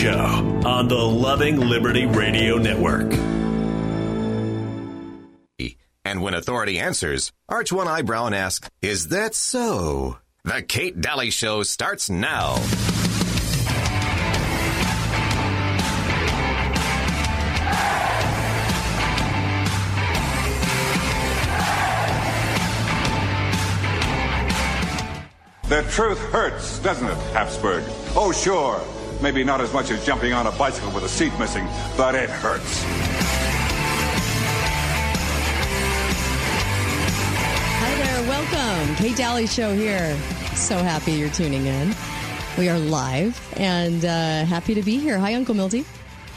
Show on the Loving Liberty Radio Network. And when authority answers, arch one eyebrow and ask, Is that so? The Kate Daly Show starts now. The truth hurts, doesn't it, Habsburg? Oh, sure. Maybe not as much as jumping on a bicycle with a seat missing, but it hurts. Hi there, welcome. Kate Daly Show here. So happy you're tuning in. We are live and uh, happy to be here. Hi, Uncle Milty.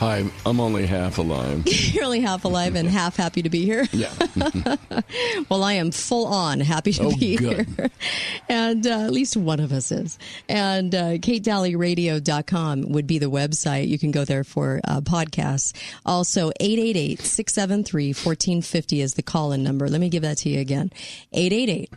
Hi, I'm only half alive. You're only half alive and half happy to be here. Yeah. well, I am full on happy to Oh, be good. here. And uh, at least one of us is. And uh, katedalyradio.com would be the website. You can go there for uh, podcasts. Also, 888 673 1450 is the call in number. Let me give that to you again 888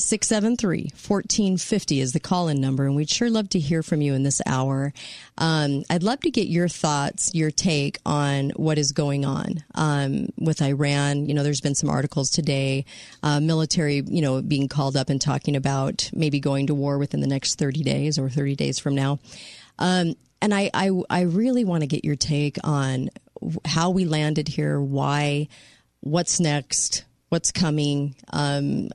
673 1450 is the call in number, and we'd sure love to hear from you in this hour. Um, I'd love to get your thoughts, your take on what is going on um, with Iran. You know, there's been some articles today, uh, military, you know, being called up and talking about maybe going to war within the next 30 days or 30 days from now. Um, and I, I, I really want to get your take on how we landed here, why, what's next, what's coming. Um,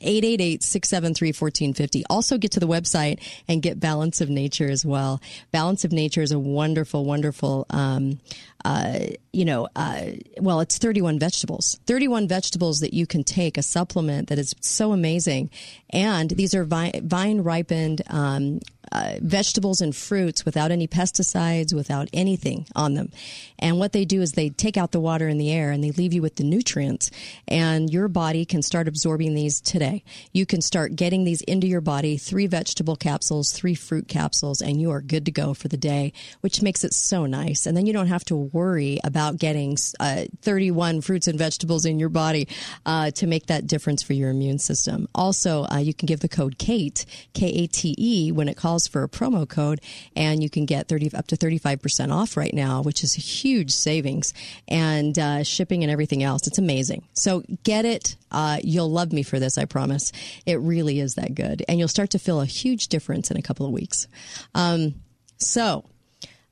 888-673-1450. Also get to the website and get Balance of Nature as well. Balance of Nature is a wonderful, wonderful, um, uh, you know, uh, well, it's 31 vegetables, 31 vegetables that you can take, a supplement that is so amazing. And these are vine, vine ripened, um, uh, vegetables and fruits without any pesticides, without anything on them. And what they do is they take out the water in the air and they leave you with the nutrients. And your body can start absorbing these today. You can start getting these into your body three vegetable capsules, three fruit capsules, and you are good to go for the day, which makes it so nice. And then you don't have to worry about getting uh, 31 fruits and vegetables in your body uh, to make that difference for your immune system. Also, uh, you can give the code KATE, K A T E, when it calls for a promo code, and you can get 30 up to 35% off right now, which is huge savings, and uh, shipping and everything else. It's amazing. So get it. Uh, you'll love me for this, I promise. It really is that good. And you'll start to feel a huge difference in a couple of weeks. Um, so,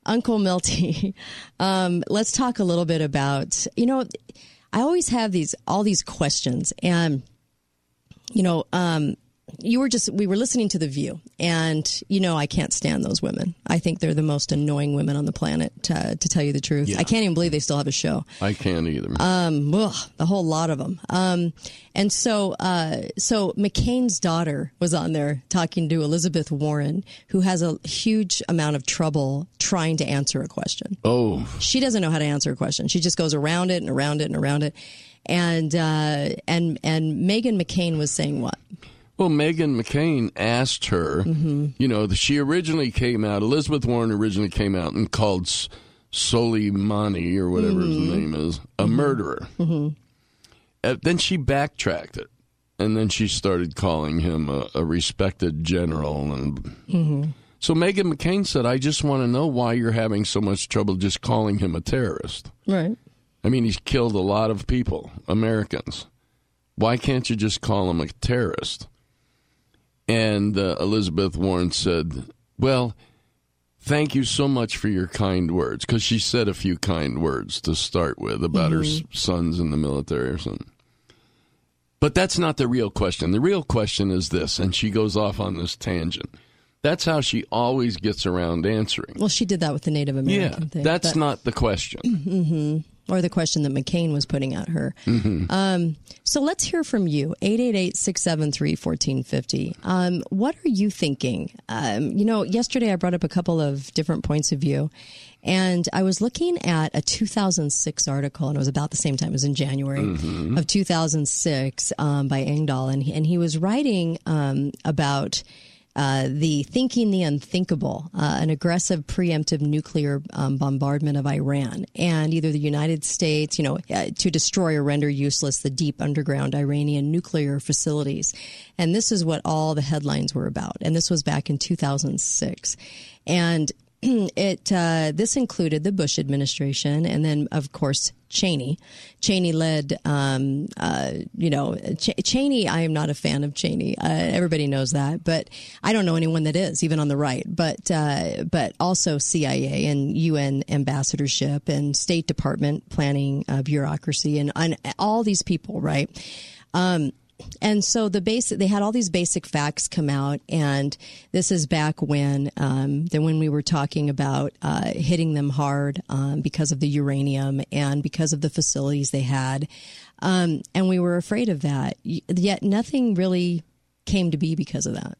Uncle Milty, um, let's talk a little bit about, you know, I always have these, all these questions and, you know, um, you were just we were listening to the view and you know i can't stand those women i think they're the most annoying women on the planet to, to tell you the truth Yeah. i can't even believe they still have a show I can't either. um, ugh, the whole lot of them. Um, and so, uh, so McCain's daughter was on there talking to Elizabeth Warren, who has a huge amount of trouble trying to answer a question. oh, She doesn't know how to answer a question. She just goes around it and around it and around it. And uh, and and Meghan McCain was saying what? Well, Meghan McCain asked her, Mm-hmm. you know, she originally came out, Elizabeth Warren originally came out and called Soleimani, or whatever his Mm-hmm. name is, a murderer. Uh, then she backtracked it. And then she started calling him a, a respected general. And Mm-hmm. so Meghan McCain said, I just want to know why you're having so much trouble just calling him a terrorist. Right. I mean, he's killed a lot of people, Americans. Why can't you just call him a terrorist? And uh, Elizabeth Warren said, Well, thank you so much for your kind words. Because she said a few kind words to start with about her sons in the military or something. But that's not the real question. The real question is this, and she goes off on this tangent. That's how she always gets around answering. Well, she did that with the Native Yeah, American thing. that's but- not the question. or the question that McCain was putting at her. Mm-hmm. Um, so let's hear from you. 888-673-1450. Um, what are you thinking? Um, you know, yesterday I brought up a couple of different points of view. And I was looking at a 2006 article, and it was about the same time, it was in January Mm-hmm. of 2006 um, by Engdahl. And he, and he was writing um, about uh, the thinking the unthinkable, uh, an aggressive preemptive nuclear um, bombardment of Iran, and either the United States, you know, uh, to destroy or render useless the deep underground Iranian nuclear facilities. And this is what all the headlines were about. And this was back in 2006. And it uh, this included the Bush administration, and then of course Cheney. Cheney led, um, uh, you know, Ch- Cheney. I am not a fan of Cheney. Uh, everybody knows that, but I don't know anyone that is, even on the right. But uh, but also CIA and UN ambassadorship and State Department planning uh, bureaucracy and, and all these people, right? Um, and so the basic they had all these basic facts come out and this is back when um, then when we were talking about uh, hitting them hard um, because of the uranium and because of the facilities they had. Um, and we were afraid of that. Yet nothing really came to be because of that.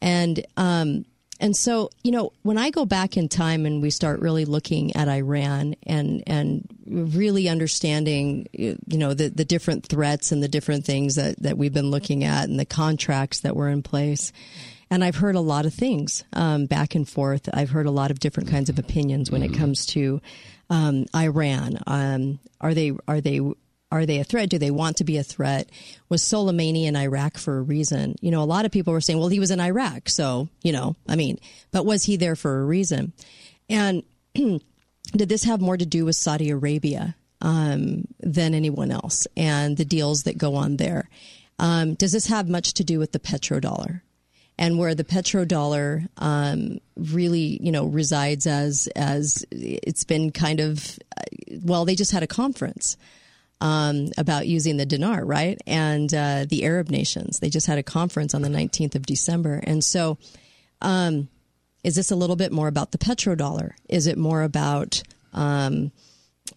And um, and so, you know, when I go back in time and we start really looking at Iran and and really understanding, you know, the the different threats and the different things that that we've been looking at and the contracts that were in place. And I've heard a lot of things um, back and forth. I've heard a lot of different kinds of opinions when it comes to um, Iran. Um, are they are they are they a threat? Do they want to be a threat? Was Soleimani in Iraq for a reason? You know, a lot of people were saying, well, he was in Iraq. So, you know, I mean, but was he there for a reason? And did this have more to do with Saudi Arabia um, than anyone else and the deals that go on there? Um, does this have much to do with the petrodollar? and where the petrodollar um, really, you know, resides as as it's been kind of well, they just had a conference um, about using the dinar, right? And uh, the Arab nations. They just had a conference on the 19th of December. And so, um, is this a little bit more about the petrodollar? Is it more about um,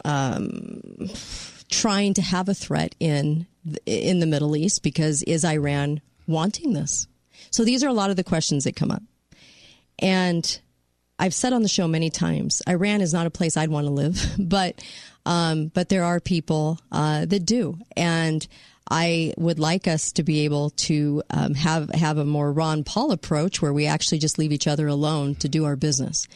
um trying to have a threat in in the Middle East? Because is Iran wanting this? So these are a lot of the questions that come up. And I've said on the show many times, Iran is not a place I'd want to live, but um, but there are people uh, that do, and I would like us to be able to um, have have a more Ron Paul approach where we actually just leave each other alone to do our business.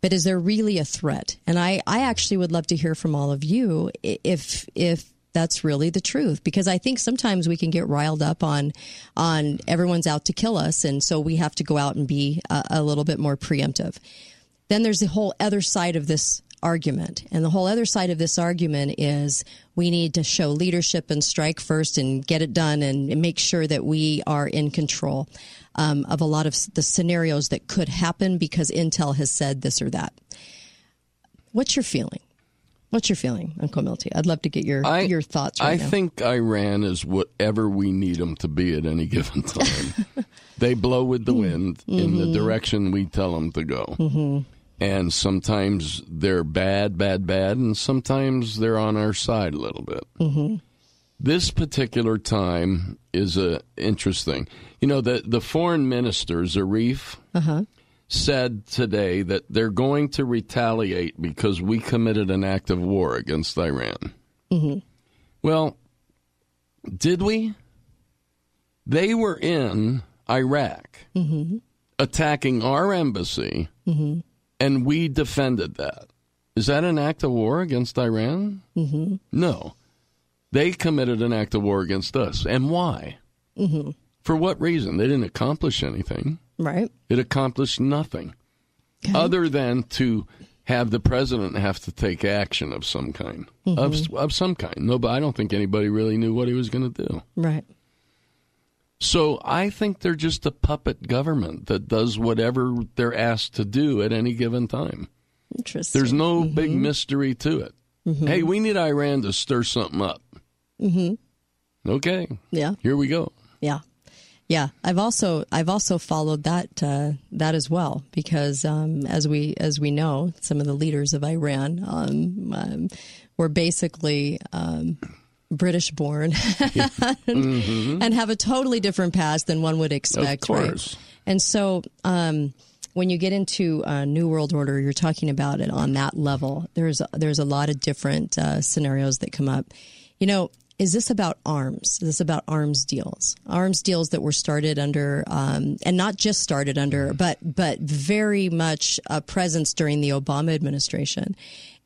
But is there really a threat? And I, I actually would love to hear from all of you if if that's really the truth because I think sometimes we can get riled up on on everyone's out to kill us and so we have to go out and be a, a little bit more preemptive. Then there's the whole other side of this argument. And the whole other side of this argument is we need to show leadership and strike first and get it done and make sure that we are in control um, of a lot of the scenarios that could happen because Intel has said this or that. What's your feeling? What's your feeling, Uncle Milty? I'd love to get your I, your thoughts. Right I now. think Iran is whatever we need them to be at any given time. they blow with the mm-hmm. wind mm-hmm. in the mm-hmm. direction we tell them to go. Mm-hmm and sometimes they're bad, bad, bad, and sometimes they're on our side a little bit. Mm-hmm. This particular time is uh, interesting. You know, the, the foreign minister, Zarif, uh-huh. said today that they're going to retaliate because we committed an act of war against Iran. Mm-hmm. Well, did we? They were in Iraq mm-hmm. attacking our embassy mm-hmm and we defended that. Is that an act of war against Iran? Mm-hmm. No. They committed an act of war against us. And why? Mm-hmm. For what reason? They didn't accomplish anything. Right. It accomplished nothing okay. other than to have the president have to take action of some kind. Mm-hmm. Of, of some kind. No, but I don't think anybody really knew what he was going to do. Right. So I think they're just a puppet government that does whatever they're asked to do at any given time. Interesting. There's no mm-hmm. big mystery to it. Mm-hmm. Hey, we need Iran to stir something up. Mm-hmm. Okay. Yeah. Here we go. Yeah. Yeah, I've also I've also followed that uh, that as well because um, as we as we know, some of the leaders of Iran um, um, were basically um, British born mm-hmm. and have a totally different past than one would expect. Right? And so, um, when you get into a New World Order, you're talking about it on that level. There's there's a lot of different uh, scenarios that come up. You know, is this about arms? Is this about arms deals? Arms deals that were started under, um, and not just started under, but but very much a presence during the Obama administration,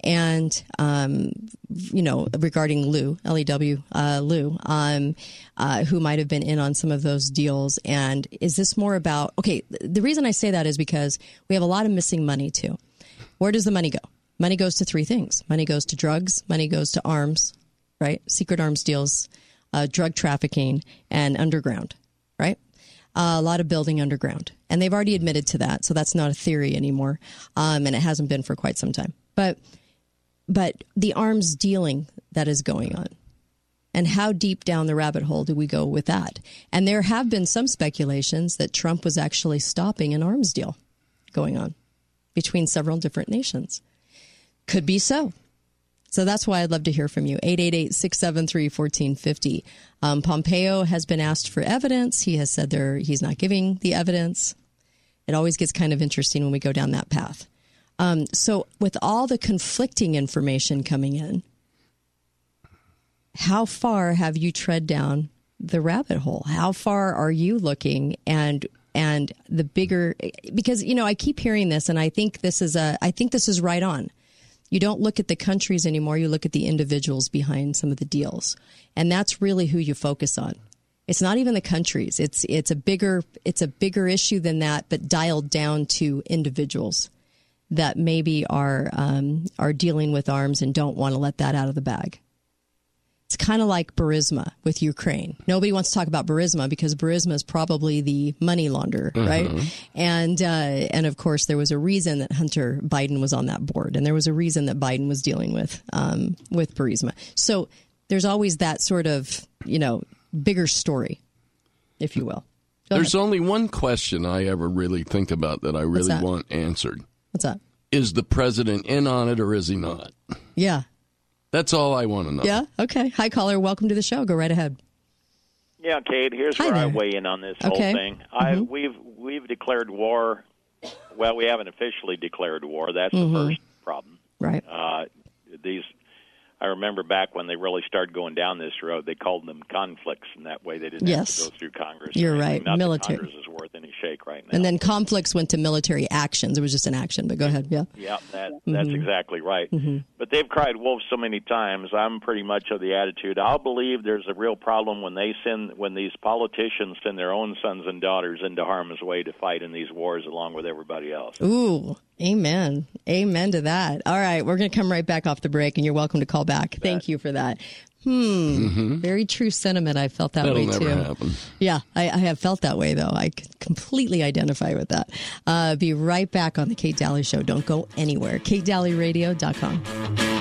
and um, you know regarding Lou L E W uh, Lew, um, uh, who might have been in on some of those deals. And is this more about? Okay, the reason I say that is because we have a lot of missing money too. Where does the money go? Money goes to three things. Money goes to drugs. Money goes to arms right? Secret arms deals, uh, drug trafficking, and underground, right? A lot of building underground. And they've already admitted to that. So that's not a theory anymore. Um, and it hasn't been for quite some time. But, but the arms dealing that is going on. And how deep down the rabbit hole do we go with that? And there have been some speculations that Trump was actually stopping an arms deal going on between several different nations. Could be so. So that's why I'd love to hear from you. 888 673 1450. Um, Pompeo has been asked for evidence. He has said there he's not giving the evidence. It always gets kind of interesting when we go down that path. Um, so, with all the conflicting information coming in, how far have you tread down the rabbit hole? How far are you looking? And and the bigger because you know I keep hearing this, and I think this is a I think this is right on you don't look at the countries anymore, you look at the individuals behind some of the deals. And that's really who you focus on. It's not even the countries. It's it's a bigger it's a bigger issue than that, but dialed down to individuals that maybe are um, are dealing with arms and don't want to let that out of the bag. It's kind of like Burisma with Ukraine. Nobody wants to talk about Burisma because Burisma is probably the money launderer, mm-hmm. right? And uh, and of course, there was a reason that Hunter Biden was on that board, and there was a reason that Biden was dealing with um, with Burisma. So there's always that sort of you know bigger story, if you will. Go there's ahead. only one question I ever really think about that I really want answered. What's that? Is the president in on it or is he not? Yeah, that's all I want to know. Yeah. Okay. Hi, caller. Welcome to the show. Go right ahead. Yeah, Kate. Here's Hi where there. I weigh in on this okay. whole thing. Mm-hmm. I we've we've declared war. Well, we haven't officially declared war. That's mm-hmm. the first problem. Right. Uh, these I remember back when they really started going down this road, they called them conflicts, and that way they didn't yes. have to go through Congress. You're right. Not military. Congress is worth any shake right now. And then conflicts went to military actions. It was just an action. But go ahead. Yeah. Yeah, that, that's mm-hmm. exactly right. Mm-hmm. But they've cried wolf so many times. I'm pretty much of the attitude. I'll believe there's a real problem when they send when these politicians send their own sons and daughters into harm's way to fight in these wars along with everybody else. Ooh. Amen. Amen to that. All right, we're going to come right back off the break, and you're welcome to call back. Thank you for that. Hmm. Mm-hmm. Very true sentiment. I felt that That'll way never too. Happen. Yeah, I, I, have felt that way though. I completely identify with that. Uh, be right back on the Kate Daly Show. Don't go anywhere. KateDalyRadio.com.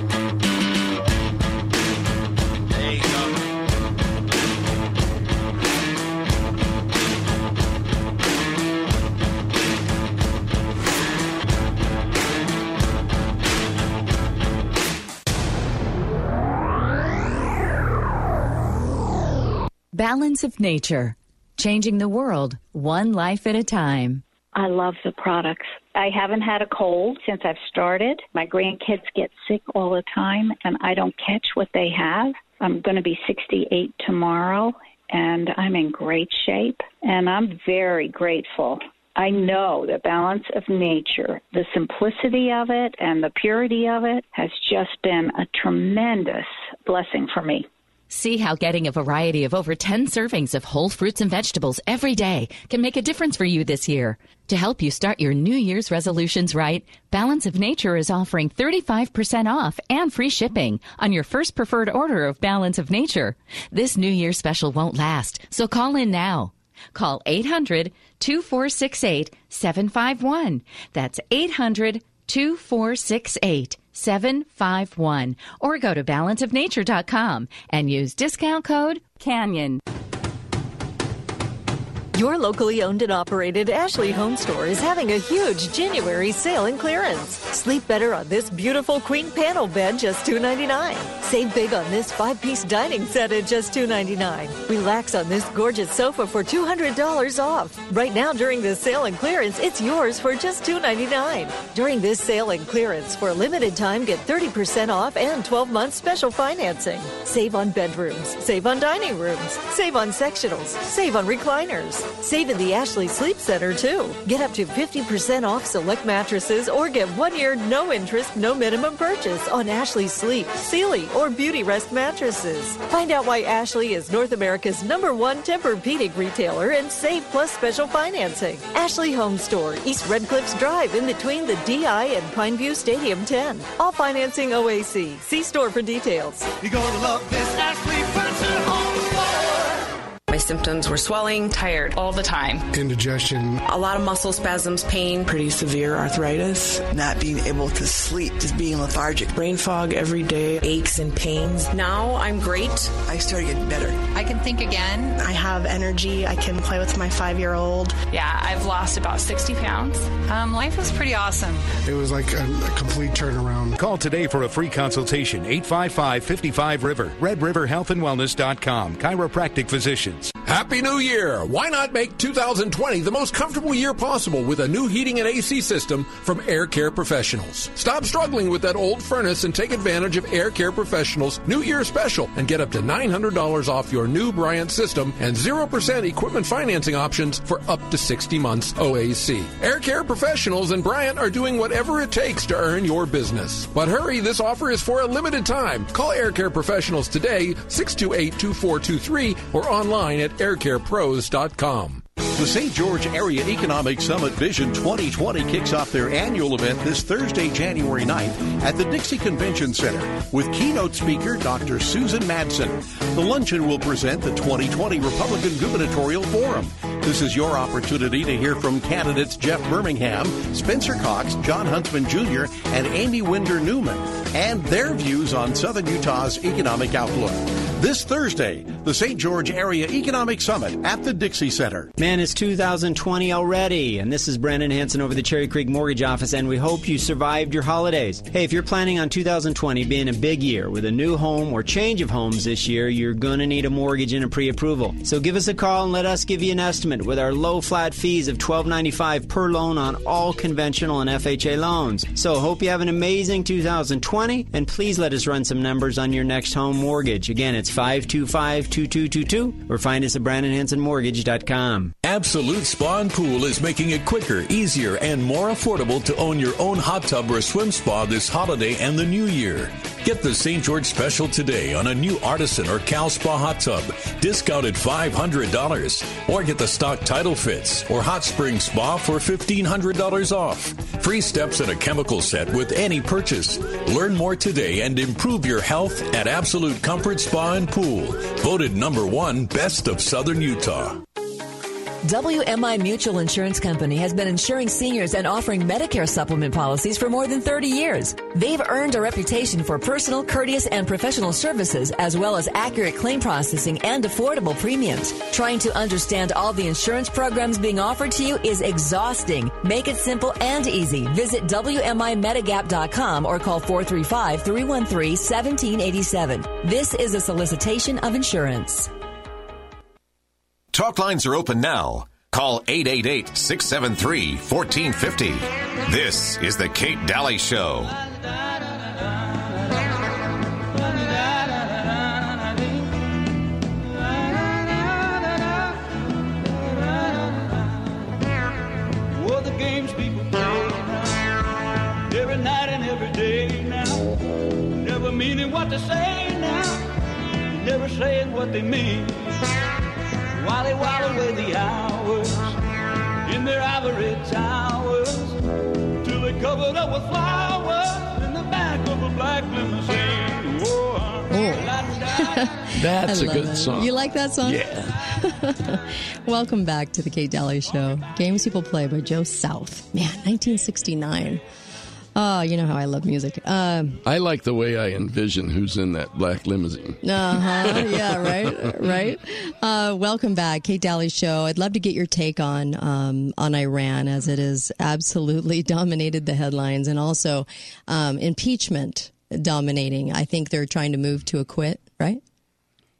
Balance of Nature, changing the world one life at a time. I love the products. I haven't had a cold since I've started. My grandkids get sick all the time, and I don't catch what they have. I'm going to be 68 tomorrow, and I'm in great shape, and I'm very grateful. I know the balance of nature, the simplicity of it, and the purity of it has just been a tremendous blessing for me. See how getting a variety of over 10 servings of whole fruits and vegetables every day can make a difference for you this year. To help you start your New Year's resolutions right, Balance of Nature is offering 35% off and free shipping on your first preferred order of Balance of Nature. This New Year special won't last, so call in now. Call 800 2468 751. That's 800 2468 751 or go to balanceofnature.com and use discount code CANYON. Your locally owned and operated Ashley Home Store is having a huge January sale and clearance. Sleep better on this beautiful queen panel bed, just $2.99. Save big on this five piece dining set at just $2.99. Relax on this gorgeous sofa for $200 off. Right now, during this sale and clearance, it's yours for just $2.99. During this sale and clearance, for a limited time, get 30% off and 12 months special financing. Save on bedrooms, save on dining rooms, save on sectionals, save on recliners. Save in the Ashley Sleep Center, too. Get up to 50% off select mattresses or get one year no interest, no minimum purchase on Ashley Sleep, Sealy, or Beauty Rest mattresses. Find out why Ashley is North America's number one Tempur-Pedic retailer and save plus special financing. Ashley Home Store, East Red Cliffs Drive, in between the DI and Pineview Stadium 10. All financing OAC. See store for details. You're gonna love this Ashley Furniture Home symptoms were swelling, tired all the time, indigestion, a lot of muscle spasms, pain, pretty severe arthritis, not being able to sleep, just being lethargic, brain fog every day, aches and pains. Now I'm great. I started getting better. I can think again. I have energy. I can play with my five year old. Yeah, I've lost about 60 pounds. Um, life was pretty awesome. It was like a, a complete turnaround. Call today for a free consultation 855 55 River. RedRiverHealthAndWellness.com. Chiropractic Physicians. Happy New Year! Why not make 2020 the most comfortable year possible with a new heating and AC system from Air Care Professionals? Stop struggling with that old furnace and take advantage of Air Care Professionals' New Year special and get up to $900 off your new Bryant system and 0% equipment financing options for up to 60 months OAC. Air Care Professionals and Bryant are doing whatever it takes to earn your business. But hurry, this offer is for a limited time. Call Air Care Professionals today, 628 2423 or online at aircarepros.com. The St. George Area Economic Summit Vision 2020 kicks off their annual event this Thursday, January 9th at the Dixie Convention Center with keynote speaker Dr. Susan Madsen. The luncheon will present the 2020 Republican Gubernatorial Forum. This is your opportunity to hear from candidates Jeff Burningham, Spencer Cox, Jon Huntsman Jr., and Aimee Winder Newton, and their views on Southern Utah's economic outlook. This Thursday, the St. George Area Economic Summit at the Dixie Center. Man, it's 2020 already, and this is Brandon Hanson over the Cherry Creek Mortgage Office, and we hope you survived your holidays. Hey, if you're planning on 2020 being a big year with a new home or change of homes this year, you're going to need a mortgage and a pre-approval. So give us a call and let us give you an estimate with our low flat fees of $12.95 per loan on all conventional and FHA loans. So hope you have an amazing 2020, and please let us run some numbers on your next home mortgage. Again, it's 525-2222 or find us at BrandonHansonMortgage.com. Absolute Spa and Pool is making it quicker, easier, and more affordable to own your own hot tub or swim spa this holiday and the new year. Get the St. George special today on a new Artisan or Cal Spa hot tub, discounted $500. Or get the stock Title Fits or Hot Spring Spa for $1,500 off. Free steps and a chemical set with any purchase. Learn more today and improve your health at Absolute Comfort Spa Pool. Voted number one best of Southern Utah. WMI Mutual Insurance Company has been insuring seniors and offering Medicare supplement policies for more than 30 years. They've earned a reputation for personal, courteous, and professional services, as well as accurate claim processing and affordable premiums. Trying to understand all the insurance programs being offered to you is exhausting. Make it simple and easy. Visit WMIMedigap.com or call 435 313 1787. This is a solicitation of insurance. Talk lines are open now. Call 888 673 1450. This is The Kate Daly Show. Every night and every day now. Never meaning what they say now, never saying what they mean while they while away the hours in their ivory towers till they covered up with flowers in the back of a black limousine. Oh. Whoa, That's a I good it. song. You like that song? Yeah. Welcome back to the Kate Daly Show. Games People Play by Joe South. Man, 1969. Oh, you know how I love music. Um, I like the way I envision who's in that black limousine. uh huh. Yeah. Right. Right. Uh, welcome back, Kate Daly Show. I'd love to get your take on um, on Iran as it has absolutely dominated the headlines, and also um, impeachment dominating. I think they're trying to move to acquit. Right.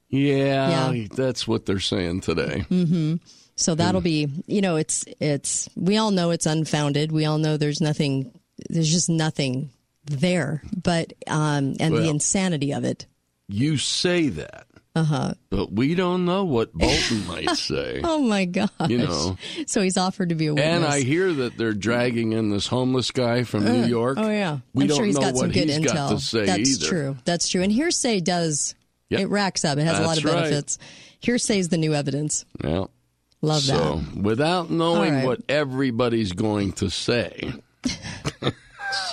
Yeah, Yeah. that's what they're saying today. hmm So that'll be, you know, it's it's. We all know it's unfounded. We all know there's nothing. There's just nothing there. But um, and the insanity of it. You say that, Uh huh. but we don't know what Bolton might say. Oh my gosh. You know. So he's offered to be a witness. And I hear that they're dragging in this homeless guy from New Uh, York. Oh yeah. We I'm don't sure he's know got some good he's intel. got to say That's either. true. That's true. And hearsay does Yep. it racks up. It has a lot of That's right. benefits. Hearsay is the new evidence. Yeah. Love so, without knowing right. what everybody's going to say,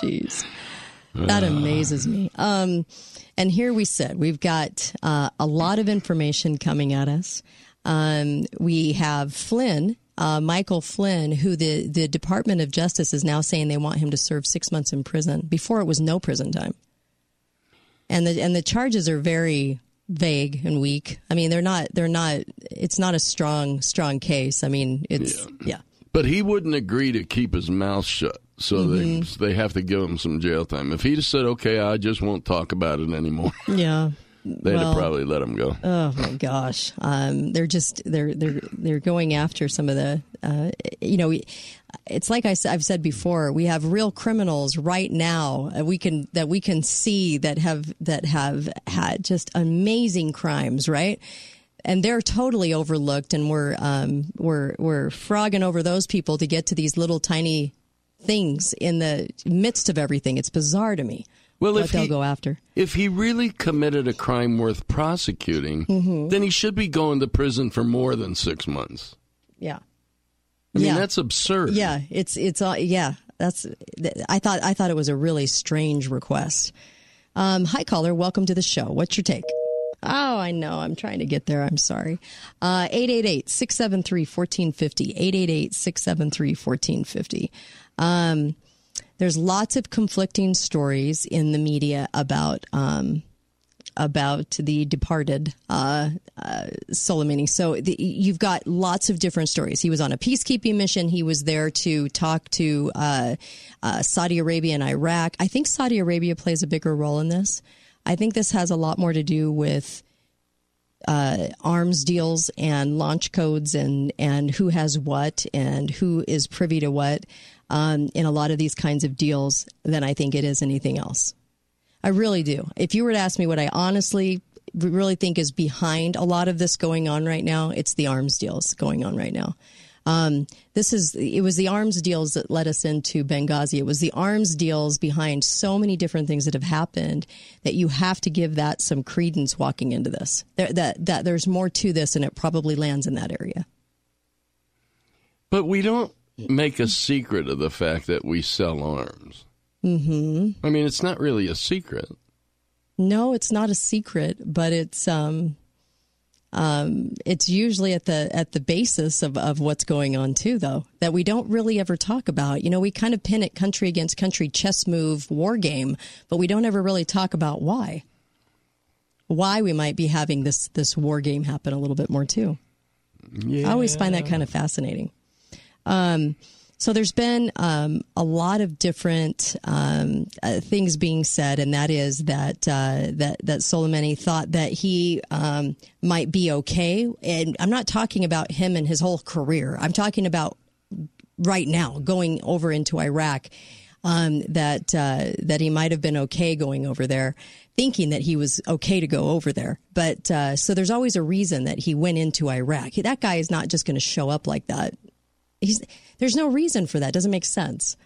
Jeez. That amazes me. Um, and here we sit. We've got uh, a lot of information coming at us. Um, we have Flynn, uh, Michael Flynn, who the, the Department of Justice is now saying they want him to serve six months in prison. Before it was no prison time. And the and the charges are very vague and weak. I mean, they're not they're not. It's not a strong strong case. I mean, it's yeah. but he wouldn't agree to keep his mouth shut. So Mhm. they they have to give him some jail time. If he'd have said, "Okay, I just won't talk about it anymore," Yeah. they'd Well, have probably let him go. Oh my gosh, um, they're just they're they're they're going after some of the, uh, you know, it's like I, have said before. We have real criminals right now. uh, We can that we can see that have that have had just amazing crimes, right? And they're totally overlooked, and we're um, we're we're frogging over those people to get to these little tiny things in the midst of everything. It's bizarre to me. Well, what if they'll he- go after. If he really committed a crime worth prosecuting, Mhm. then he should be going to prison for more than six months. Yeah. I mean, Yeah. that's absurd. Yeah, it's it's uh, yeah. That's I thought I thought it was a really strange request. Um, hi caller, welcome to the show. What's your take? Oh, I know. I'm trying to get there. I'm sorry. Uh, 888-673-1450. 888-673-1450. Um, there's lots of conflicting stories in the media about um, about the departed uh, uh, Soleimani. So the, you've got lots of different stories. He was on a peacekeeping mission. He was there to talk to uh, uh, Saudi Arabia and Iraq. I think Saudi Arabia plays a bigger role in this. I think this has a lot more to do with uh, arms deals and launch codes and and who has what and who is privy to what um, in a lot of these kinds of deals than I think it is anything else. I really do. If you were to ask me what I honestly really think is behind a lot of this going on right now, it's the arms deals going on right now. Um, this is it was the arms deals that led us into Benghazi. It was the arms deals behind so many different things that have happened that you have to give that some credence walking into this. That that there's more to this, and it probably lands in that area. But we don't make a secret of the fact that we sell arms. hmm I mean, it's not really a secret. No, it's not a secret, but it's um, um, it's usually at the at the basis of, of what's going on too, though that we don't really ever talk about. You know, we kind of pin it country against country, chess move, war game, but we don't ever really talk about why. Why we might be having this this war game happen a little bit more too. Yeah. I always find that kind of fascinating. Um, so there's been um, a lot of different um, uh, things being said, and that is that uh, that that Soleimani thought that he um, might be okay. And I'm not talking about him and his whole career. I'm talking about right now going over into Iraq. Um, that uh, that he might have been okay going over there, thinking that he was okay to go over there. But uh, so there's always a reason that he went into Iraq. That guy is not just going to show up like that. He's there's no reason for that. Doesn't make sense.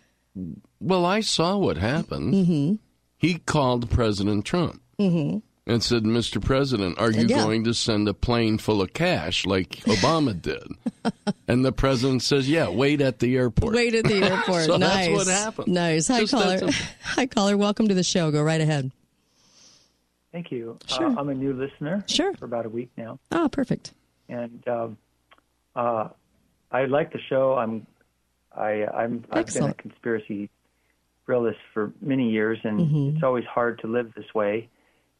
Well, I saw what happened. Mm-hmm. He called President Trump Mm-hmm. and said, Mr. President, are you Yeah. going to send a plane full of cash like Obama did? and the president says, Yeah, wait at the airport. Wait at the airport. so nice. that's what happened. Nice. Hi Just caller. a- Hi caller. Welcome to the show. Go right ahead. Thank you. Sure. Uh, I'm a new listener Sure. for about a week now, Oh, perfect. and um, uh, I like the show. I'm I I'm I've been a conspiracy realist for many years, and Mhm. it's always hard to live this way.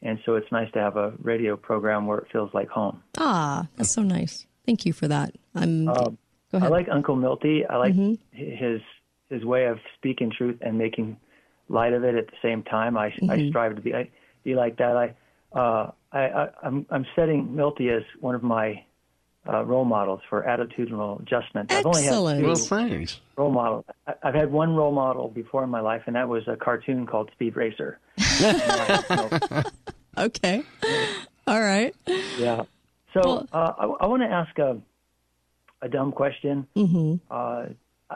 And so it's nice to have a radio program where it feels like home. Ah, that's so nice. Thank you for that. I'm. Um, go I ahead. Mm-hmm. like Uncle Milty. I like his his way of speaking truth and making light of it at the same time. I, I Mhm. strive to be I, be like that. I, uh, I, I I'm I'm setting Milty as one of my uh, role models for attitudinal adjustment. I've only had Excellent. two Well, thanks. role models. I, I've had one role model before in my life, and that was a cartoon called Speed Racer. okay. All right. Yeah. So uh, I, I want to ask a, a dumb question. Mm-hmm. Uh,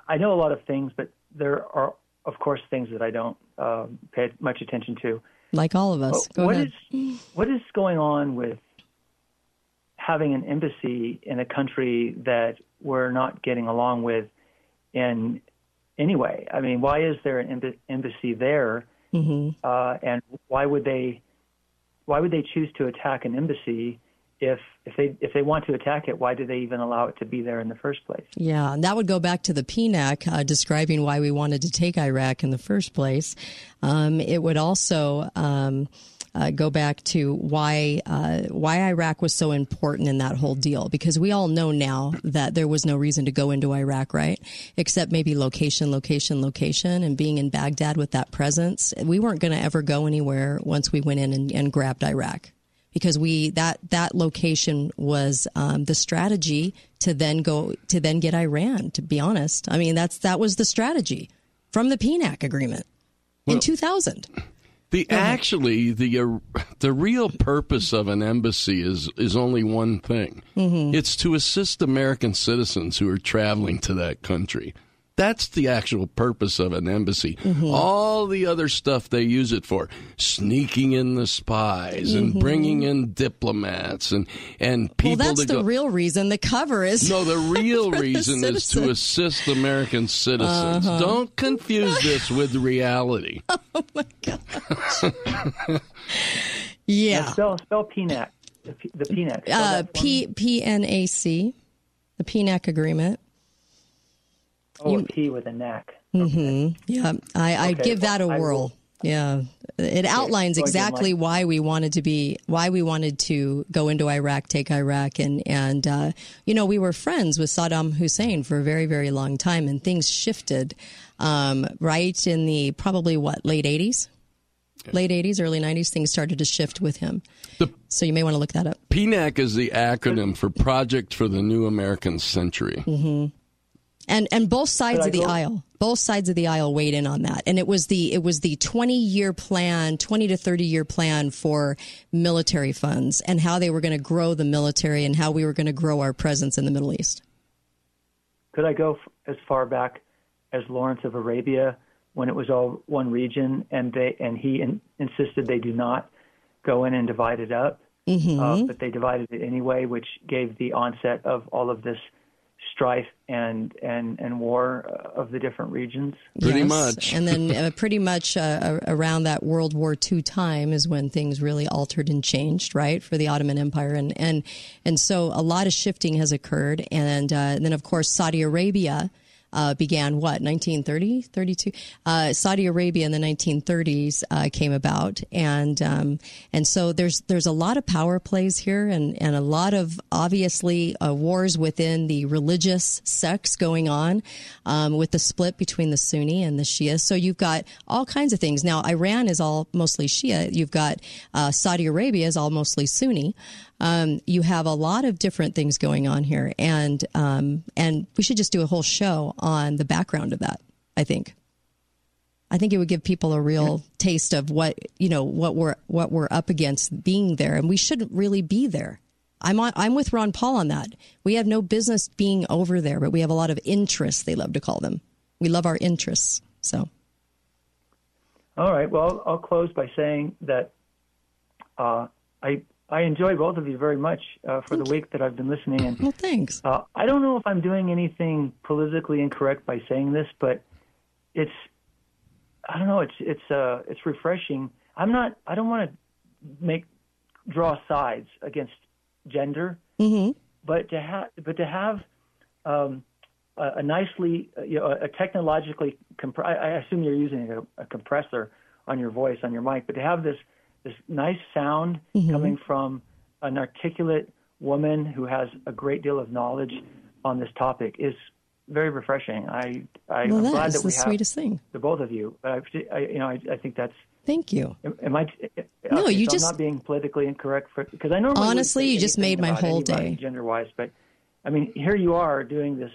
I know a lot of things, but there are, of course, things that I don't um pay much attention to. Like all of us. Go what ahead. is- what is going on with having an embassy in a country that we're not getting along with in any way? I mean, why is there an emb- embassy there, mm-hmm. uh, and why would they why would they choose to attack an embassy if if they if they want to attack it? Why do they even allow it to be there in the first place? Yeah, and that would go back to the PNAC uh, describing why we wanted to take Iraq in the first place. Um, it would also um, uh, go back to why uh, why Iraq was so important in that whole deal because we all know now that there was no reason to go into Iraq, right? Except maybe location, location, location, and being in Baghdad with that presence. We weren't going to ever go anywhere once we went in and, and grabbed Iraq because we that that location was um, the strategy to then go to then get Iran. To be honest, I mean that's that was the strategy from the PNAC agreement in 2000. The actually the uh, the real purpose of an embassy is is only one thing. Mhm. It's to assist American citizens who are traveling to that country. That's the actual purpose of an embassy. Mm-hmm. All the other stuff they use it for, sneaking in the spies and Mhm. bringing in diplomats and and people well, that's to the go. real reason. The cover is no, the real for the reason is to assist American citizens. Uh-huh. Don't confuse this with reality. Oh, my gosh. yeah. Now spell spell PNAC. The, P- the PNAC. Uh, that for. P P N A C, the PNAC agreement. Oh, a P with a knack. hmm Yeah, I, I Okay, give that a well, I whirl. Yeah, it outlines exactly why we wanted to be, why we wanted to go into Iraq, take Iraq, and and uh, you know we were friends with Saddam Hussein for a very very long time, and things shifted, um, right in the probably what late eighties, late eighties, early nineties. Things started to shift with him. so you may want to look that up. PNAC is the acronym for Project for the New American Century. hmm And and both sides of the aisle, both sides of the aisle weighed in on that. And it was the it was the 20 year plan, 20 to 30 year plan for military funds and how they were going to grow the military and how we were going to grow our presence in the Middle East. Could I go f- as far back as Lawrence of Arabia when it was all one region, and they and he in, insisted they do not go in and divide it up, Mhm. uh, but they divided it anyway, which gave the onset of all of this strife and and and war uh, of the different regions. Pretty yes. Much, and then uh, pretty much uh, around that World War II time is when things really altered and changed, right, for the Ottoman Empire. And, and, and so a lot of shifting has occurred. And, uh, and then, of course, Saudi Arabia. Uh, began what 1930 32 uh, Saudi Arabia in the 1930s uh, came about. And um, and so there's there's a lot of power plays here and and a lot of obviously uh, wars within the religious sects going on um, with the split between the Sunni and the Shia. So you've got all kinds of things. Now Iran is all mostly Shia. You've got uh, Saudi Arabia is all mostly Sunni um, you have a lot of different things going on here, and um, and we should just do a whole show on the background of that. I think. I think it would give people a real taste of what you know what we're what we're up against being there, and we shouldn't really be there. I'm on, I'm with Ron Paul on that. We have no business being over there, but we have a lot of interests. They love to call them. We love our interests. So All right. Well, I'll close by saying that uh, I I enjoy both of you very much uh, for the week that I've been listening. And well, thanks. uh, I don't know if I'm doing anything politically incorrect by saying this, but it's I don't know. It's it's uh it's refreshing. I'm not. I don't want to make draw sides against gender, Mm-hmm. but to have but to have um, a, a nicely, uh, you know, a technologically, comp- I, I assume you're using a, a compressor on your voice on your mic, but to have this this nice sound Mm-hmm. coming from an articulate woman who has a great deal of knowledge on this topic is very refreshing. I, I Well, I'm that glad that we the have sweetest thing. the both of you. But I, I you know, I, I think that's. Thank you. Am I? No, okay, you so just- I'm not being politically incorrect for because I normally Honestly, you just made my whole day. gender-wise. But I mean, here you are doing this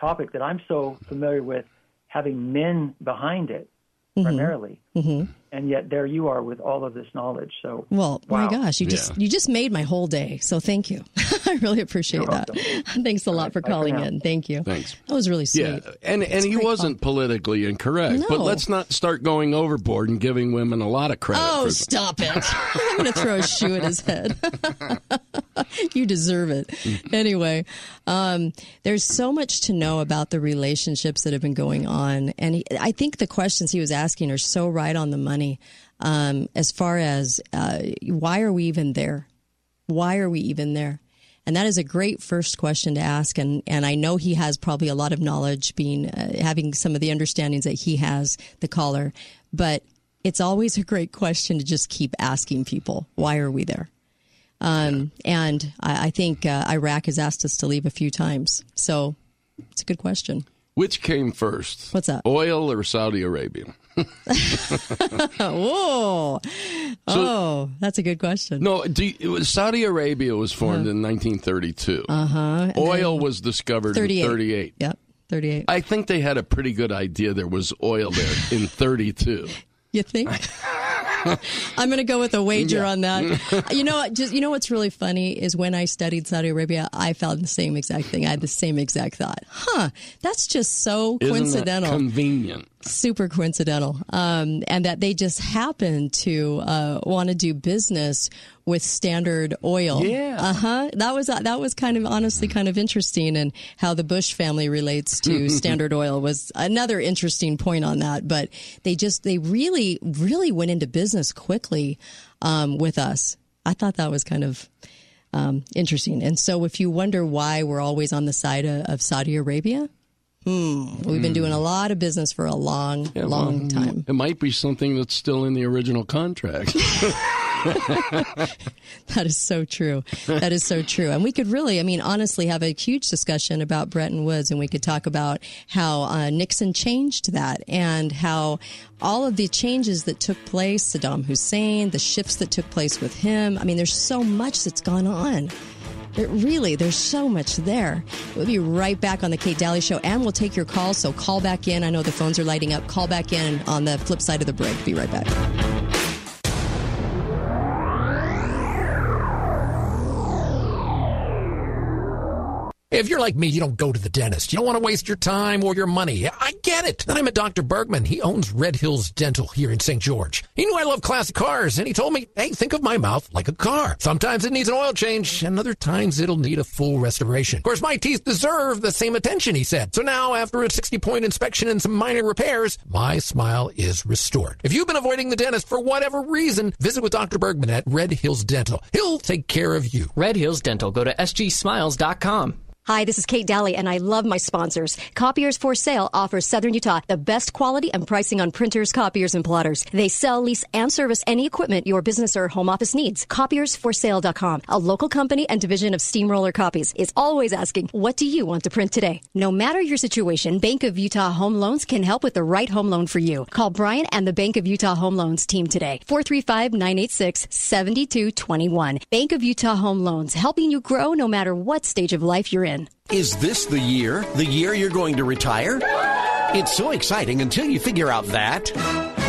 topic that I'm so familiar with, having men behind it Mhm. primarily, hmm and yet there you are with all of this knowledge. So Well, wow. my gosh, you just you just made my whole day. So thank you. I really appreciate You're that. Thanks a lot for for calling now. in. Thank you. Thanks. That was really sweet. Yeah, and and he wasn't politically incorrect. But let's not start going overboard and giving women a lot of credit. Oh, for stop it. I'm going to throw a shoe at his head. you deserve it. Anyway, um, there's so much to know about the relationships that have been going on. And he, I think the questions he was asking are so right on the money um, as far as uh, why are we even there? Why are we even there? And that is a great first question to ask. And, and I know he has probably a lot of knowledge being, uh, having some of the understandings that he has, the caller, but it's always a great question to just keep asking people, why are we there? Um, and I, I think uh, Iraq has asked us to leave a few times. So it's a good question. Which came first? What's that? Oil or Saudi Arabia? Whoa. oh, that's a good question. No, do you, was Saudi Arabia was formed in 1932. Uh huh. Oil was discovered 38. in 38. Yep, 38. I think they had a pretty good idea there was oil there in 32. You think? I'm going to go with a wager Yeah. on that. you know, just you know what's really funny is when I studied Saudi Arabia, I found the same exact thing. I had the same exact thought. Huh? That's just so Isn't coincidental. convenient. Super coincidental um, and that they just happen to uh, want to do business with standard oil. Yeah. uh-huh. That was that was kind of honestly kind of interesting and how the bush family relates to standard oil was another interesting point on that but they just they really really went into business quickly um, with us. I thought that was kind of um, interesting. And so if you wonder why we're always on the side of, of saudi arabia Hmm. We've been doing a lot of business for a long, Yeah, long well, time. It might be something that's still in the original contract. That is so true. That is so true. And we could really, I mean, honestly, have a huge discussion about Bretton Woods, and we could talk about how uh, Nixon changed that and how all of the changes that took place, Saddam Hussein, the shifts that took place with him. I mean, there's so much that's gone on. There, really, there's so much there. We'll be right back on the Kate Daly Show, and we'll take your calls. So call back in. I know the phones are lighting up. Call back in on the flip side of the break. Be right back. If you're like me, you don't go to the dentist. You don't want to waste your time or your money. I get it. Then I met Dr. Bergman. He owns Red Hills Dental here in St. George. He knew I love classic cars, and he told me, hey, think of my mouth like a car. Sometimes it needs an oil change, and other times it'll need a full restoration. Of course, my teeth deserve the same attention, he said. So now, after a 60-point inspection and some minor repairs, my smile is restored. If you've been avoiding the dentist for whatever reason, visit with Dr. Bergman at Red Hills Dental. He'll take care of you. Red Hills Dental. Go to sgsmiles.com. Hi, this is Kate Daly, and I love my sponsors. Copiers for Sale offers Southern Utah the best quality and pricing on printers, copiers, and plotters. They sell, lease, and service any equipment your business or home office needs. Copiersforsale.com, a local company and division of Steamroller Copies, is always asking, what do you want to print today? No matter your situation, Bank of Utah Home Loans can help with the right home loan for you. Call Brian and the Bank of Utah Home Loans team today. 435-986-7221. Bank of Utah Home Loans, helping you grow no matter what stage of life you're in. Is this the year? The year you're going to retire? It's so exciting until you figure out that.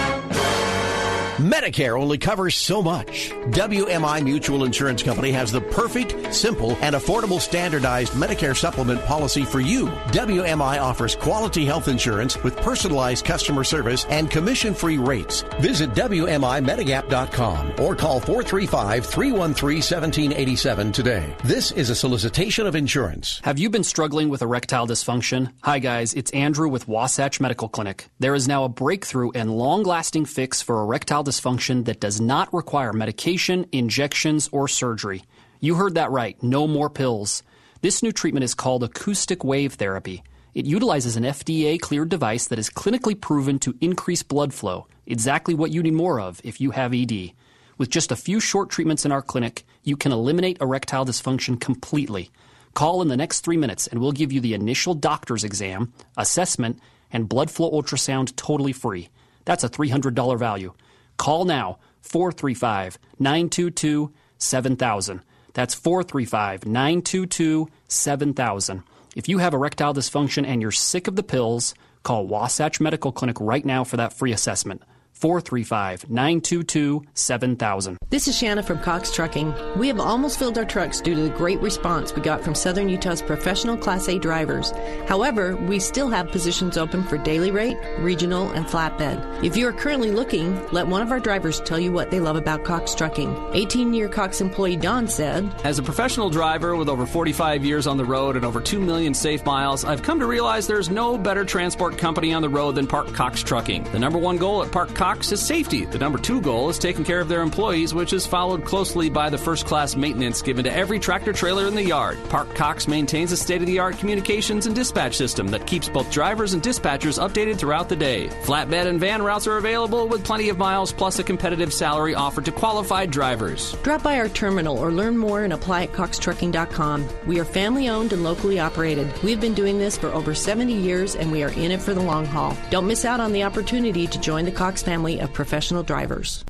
Medicare only covers so much. WMI Mutual Insurance Company has the perfect, simple, and affordable standardized Medicare supplement policy for you. WMI offers quality health insurance with personalized customer service and commission-free rates. Visit WMIMedigap.com or call 435-313-1787 today. This is a solicitation of insurance. Have you been struggling with erectile dysfunction? Hi, guys. It's Andrew with Wasatch Medical Clinic. There is now a breakthrough and long lasting fix for erectile dysfunction that does not require medication, injections, or surgery. You heard that right. No more pills. This new treatment is called acoustic wave therapy. It utilizes an FDA cleared device that is clinically proven to increase blood flow, exactly what you need more of if you have ED. With just a few short treatments in our clinic, you can eliminate erectile dysfunction completely. Call in the next three minutes and we'll give you the initial doctor's exam, assessment, and blood flow ultrasound totally free. That's a $300 value. Call now 435 922 7000. That's 435 922 7000. If you have erectile dysfunction and you're sick of the pills, call Wasatch Medical Clinic right now for that free assessment. 435 922 7000. This is Shanna from Cox Trucking. We have almost filled our trucks due to the great response we got from Southern Utah's professional Class A drivers. However, we still have positions open for daily rate, regional, and flatbed. If you are currently looking, let one of our drivers tell you what they love about Cox Trucking. 18 year Cox employee Don said, As a professional driver with over 45 years on the road and over 2 million safe miles, I've come to realize there's no better transport company on the road than Park Cox Trucking. The number one goal at Park Cox is safety. The number two goal is taking care of their employees, which is followed closely by the first class maintenance given to every tractor trailer in the yard. Park Cox maintains a state of the art communications and dispatch system that keeps both drivers and dispatchers updated throughout the day. Flatbed and van routes are available with plenty of miles plus a competitive salary offered to qualified drivers. Drop by our terminal or learn more and apply at coxtrucking.com. We are family owned and locally operated. We've been doing this for over 70 years and we are in it for the long haul. Don't miss out on the opportunity to join the Cox family of professional drivers.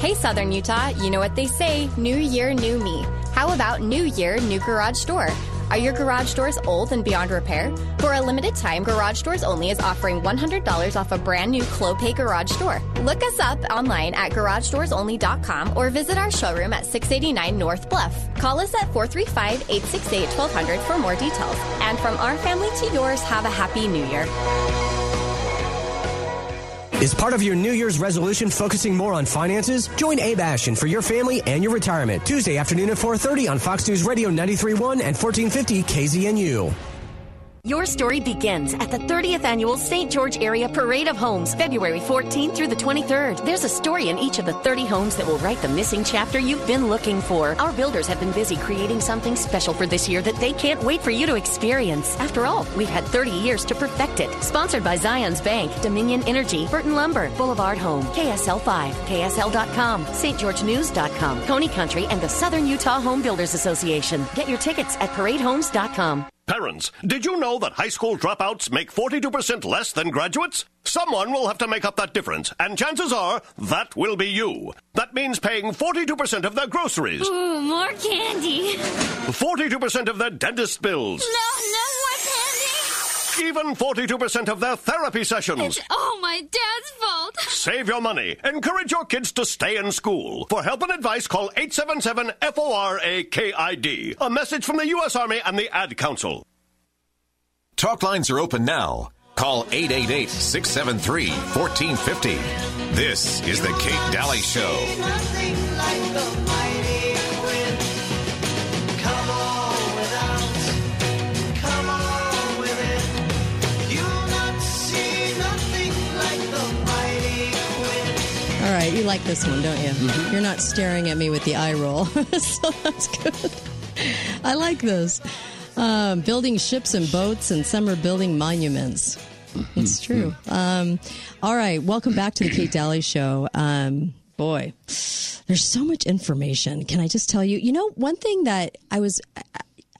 Hey, Southern Utah, you know what they say new year, new me. How about new year, new garage door? Are your garage doors old and beyond repair? For a limited time, Garage Doors Only is offering $100 off a brand new Clopay garage door. Look us up online at garageDoorsOnly.com or visit our showroom at 689 North Bluff. Call us at 435 868 1200 for more details. And from our family to yours, have a happy new year. Is part of your New Year's resolution focusing more on finances? Join Abe Ashton for your family and your retirement. Tuesday afternoon at 4.30 on Fox News Radio 93.1 and 1450 KZNU. Your story begins at the 30th annual St. George Area Parade of Homes, February 14th through the 23rd. There's a story in each of the 30 homes that will write the missing chapter you've been looking for. Our builders have been busy creating something special for this year that they can't wait for you to experience. After all, we've had 30 years to perfect it. Sponsored by Zion's Bank, Dominion Energy, Burton Lumber, Boulevard Home, KSL 5, KSL.com, StGeorgeNews.com, Coney Country, and the Southern Utah Home Builders Association. Get your tickets at paradehomes.com. Parents, did you know that high school dropouts make 42% less than graduates? Someone will have to make up that difference, and chances are that will be you. That means paying 42% of their groceries. Ooh, more candy. 42% of their dentist bills. No, no candy. Even 42% of their therapy sessions. It's all my dad's fault. Save your money. Encourage your kids to stay in school. For help and advice, call 877-FORAKID. A message from the U.S. Army and the Ad Council. Talk lines are open now. Call 888 673 1450. This is The Kate Daly Show. All right, you like this one, don't you? Mm-hmm. You're not staring at me with the eye roll, so that's good. I like this. Um, building ships and boats, and some are building monuments. It's true. Um, all right, welcome back to the Kate Daly Show. Um, boy, there's so much information. Can I just tell you? You know, one thing that I was,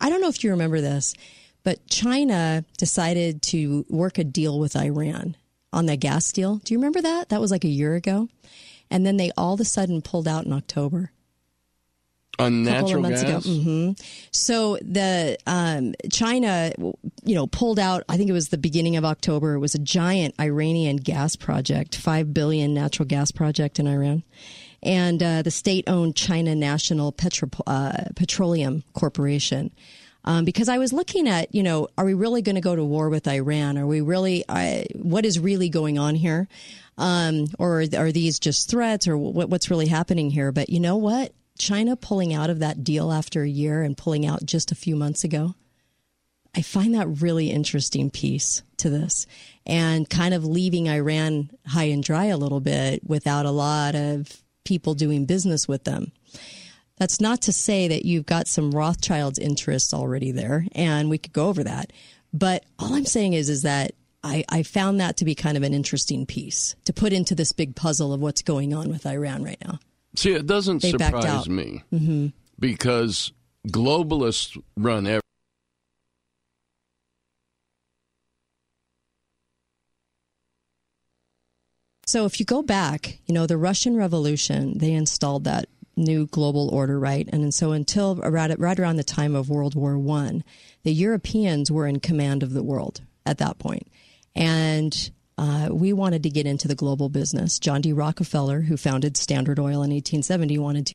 I don't know if you remember this, but China decided to work a deal with Iran on that gas deal. Do you remember that? That was like a year ago. And then they all of a sudden pulled out in October. On natural of months gas? ago. hmm So the um, China, you know, pulled out. I think it was the beginning of October. It was a giant Iranian gas project, five billion natural gas project in Iran, and uh, the state-owned China National Petro- uh, Petroleum Corporation. Um, because I was looking at, you know, are we really going to go to war with Iran? Are we really? Uh, what is really going on here? Um, or are these just threats, or what, what's really happening here? But you know what? China pulling out of that deal after a year and pulling out just a few months ago. I find that really interesting piece to this and kind of leaving Iran high and dry a little bit without a lot of people doing business with them. That's not to say that you've got some Rothschild's interests already there, and we could go over that. But all I'm saying is, is that I, I found that to be kind of an interesting piece to put into this big puzzle of what's going on with Iran right now. See, it doesn't They surprise me hmm because globalists run everything. So if you go back, you know, the Russian Revolution, they installed that new global order, right? And so until right, right around the time of World War One, the Europeans were in command of the world at that point. And uh, we wanted to get into the global business. John D. Rockefeller, who founded Standard Oil in 1870, wanted to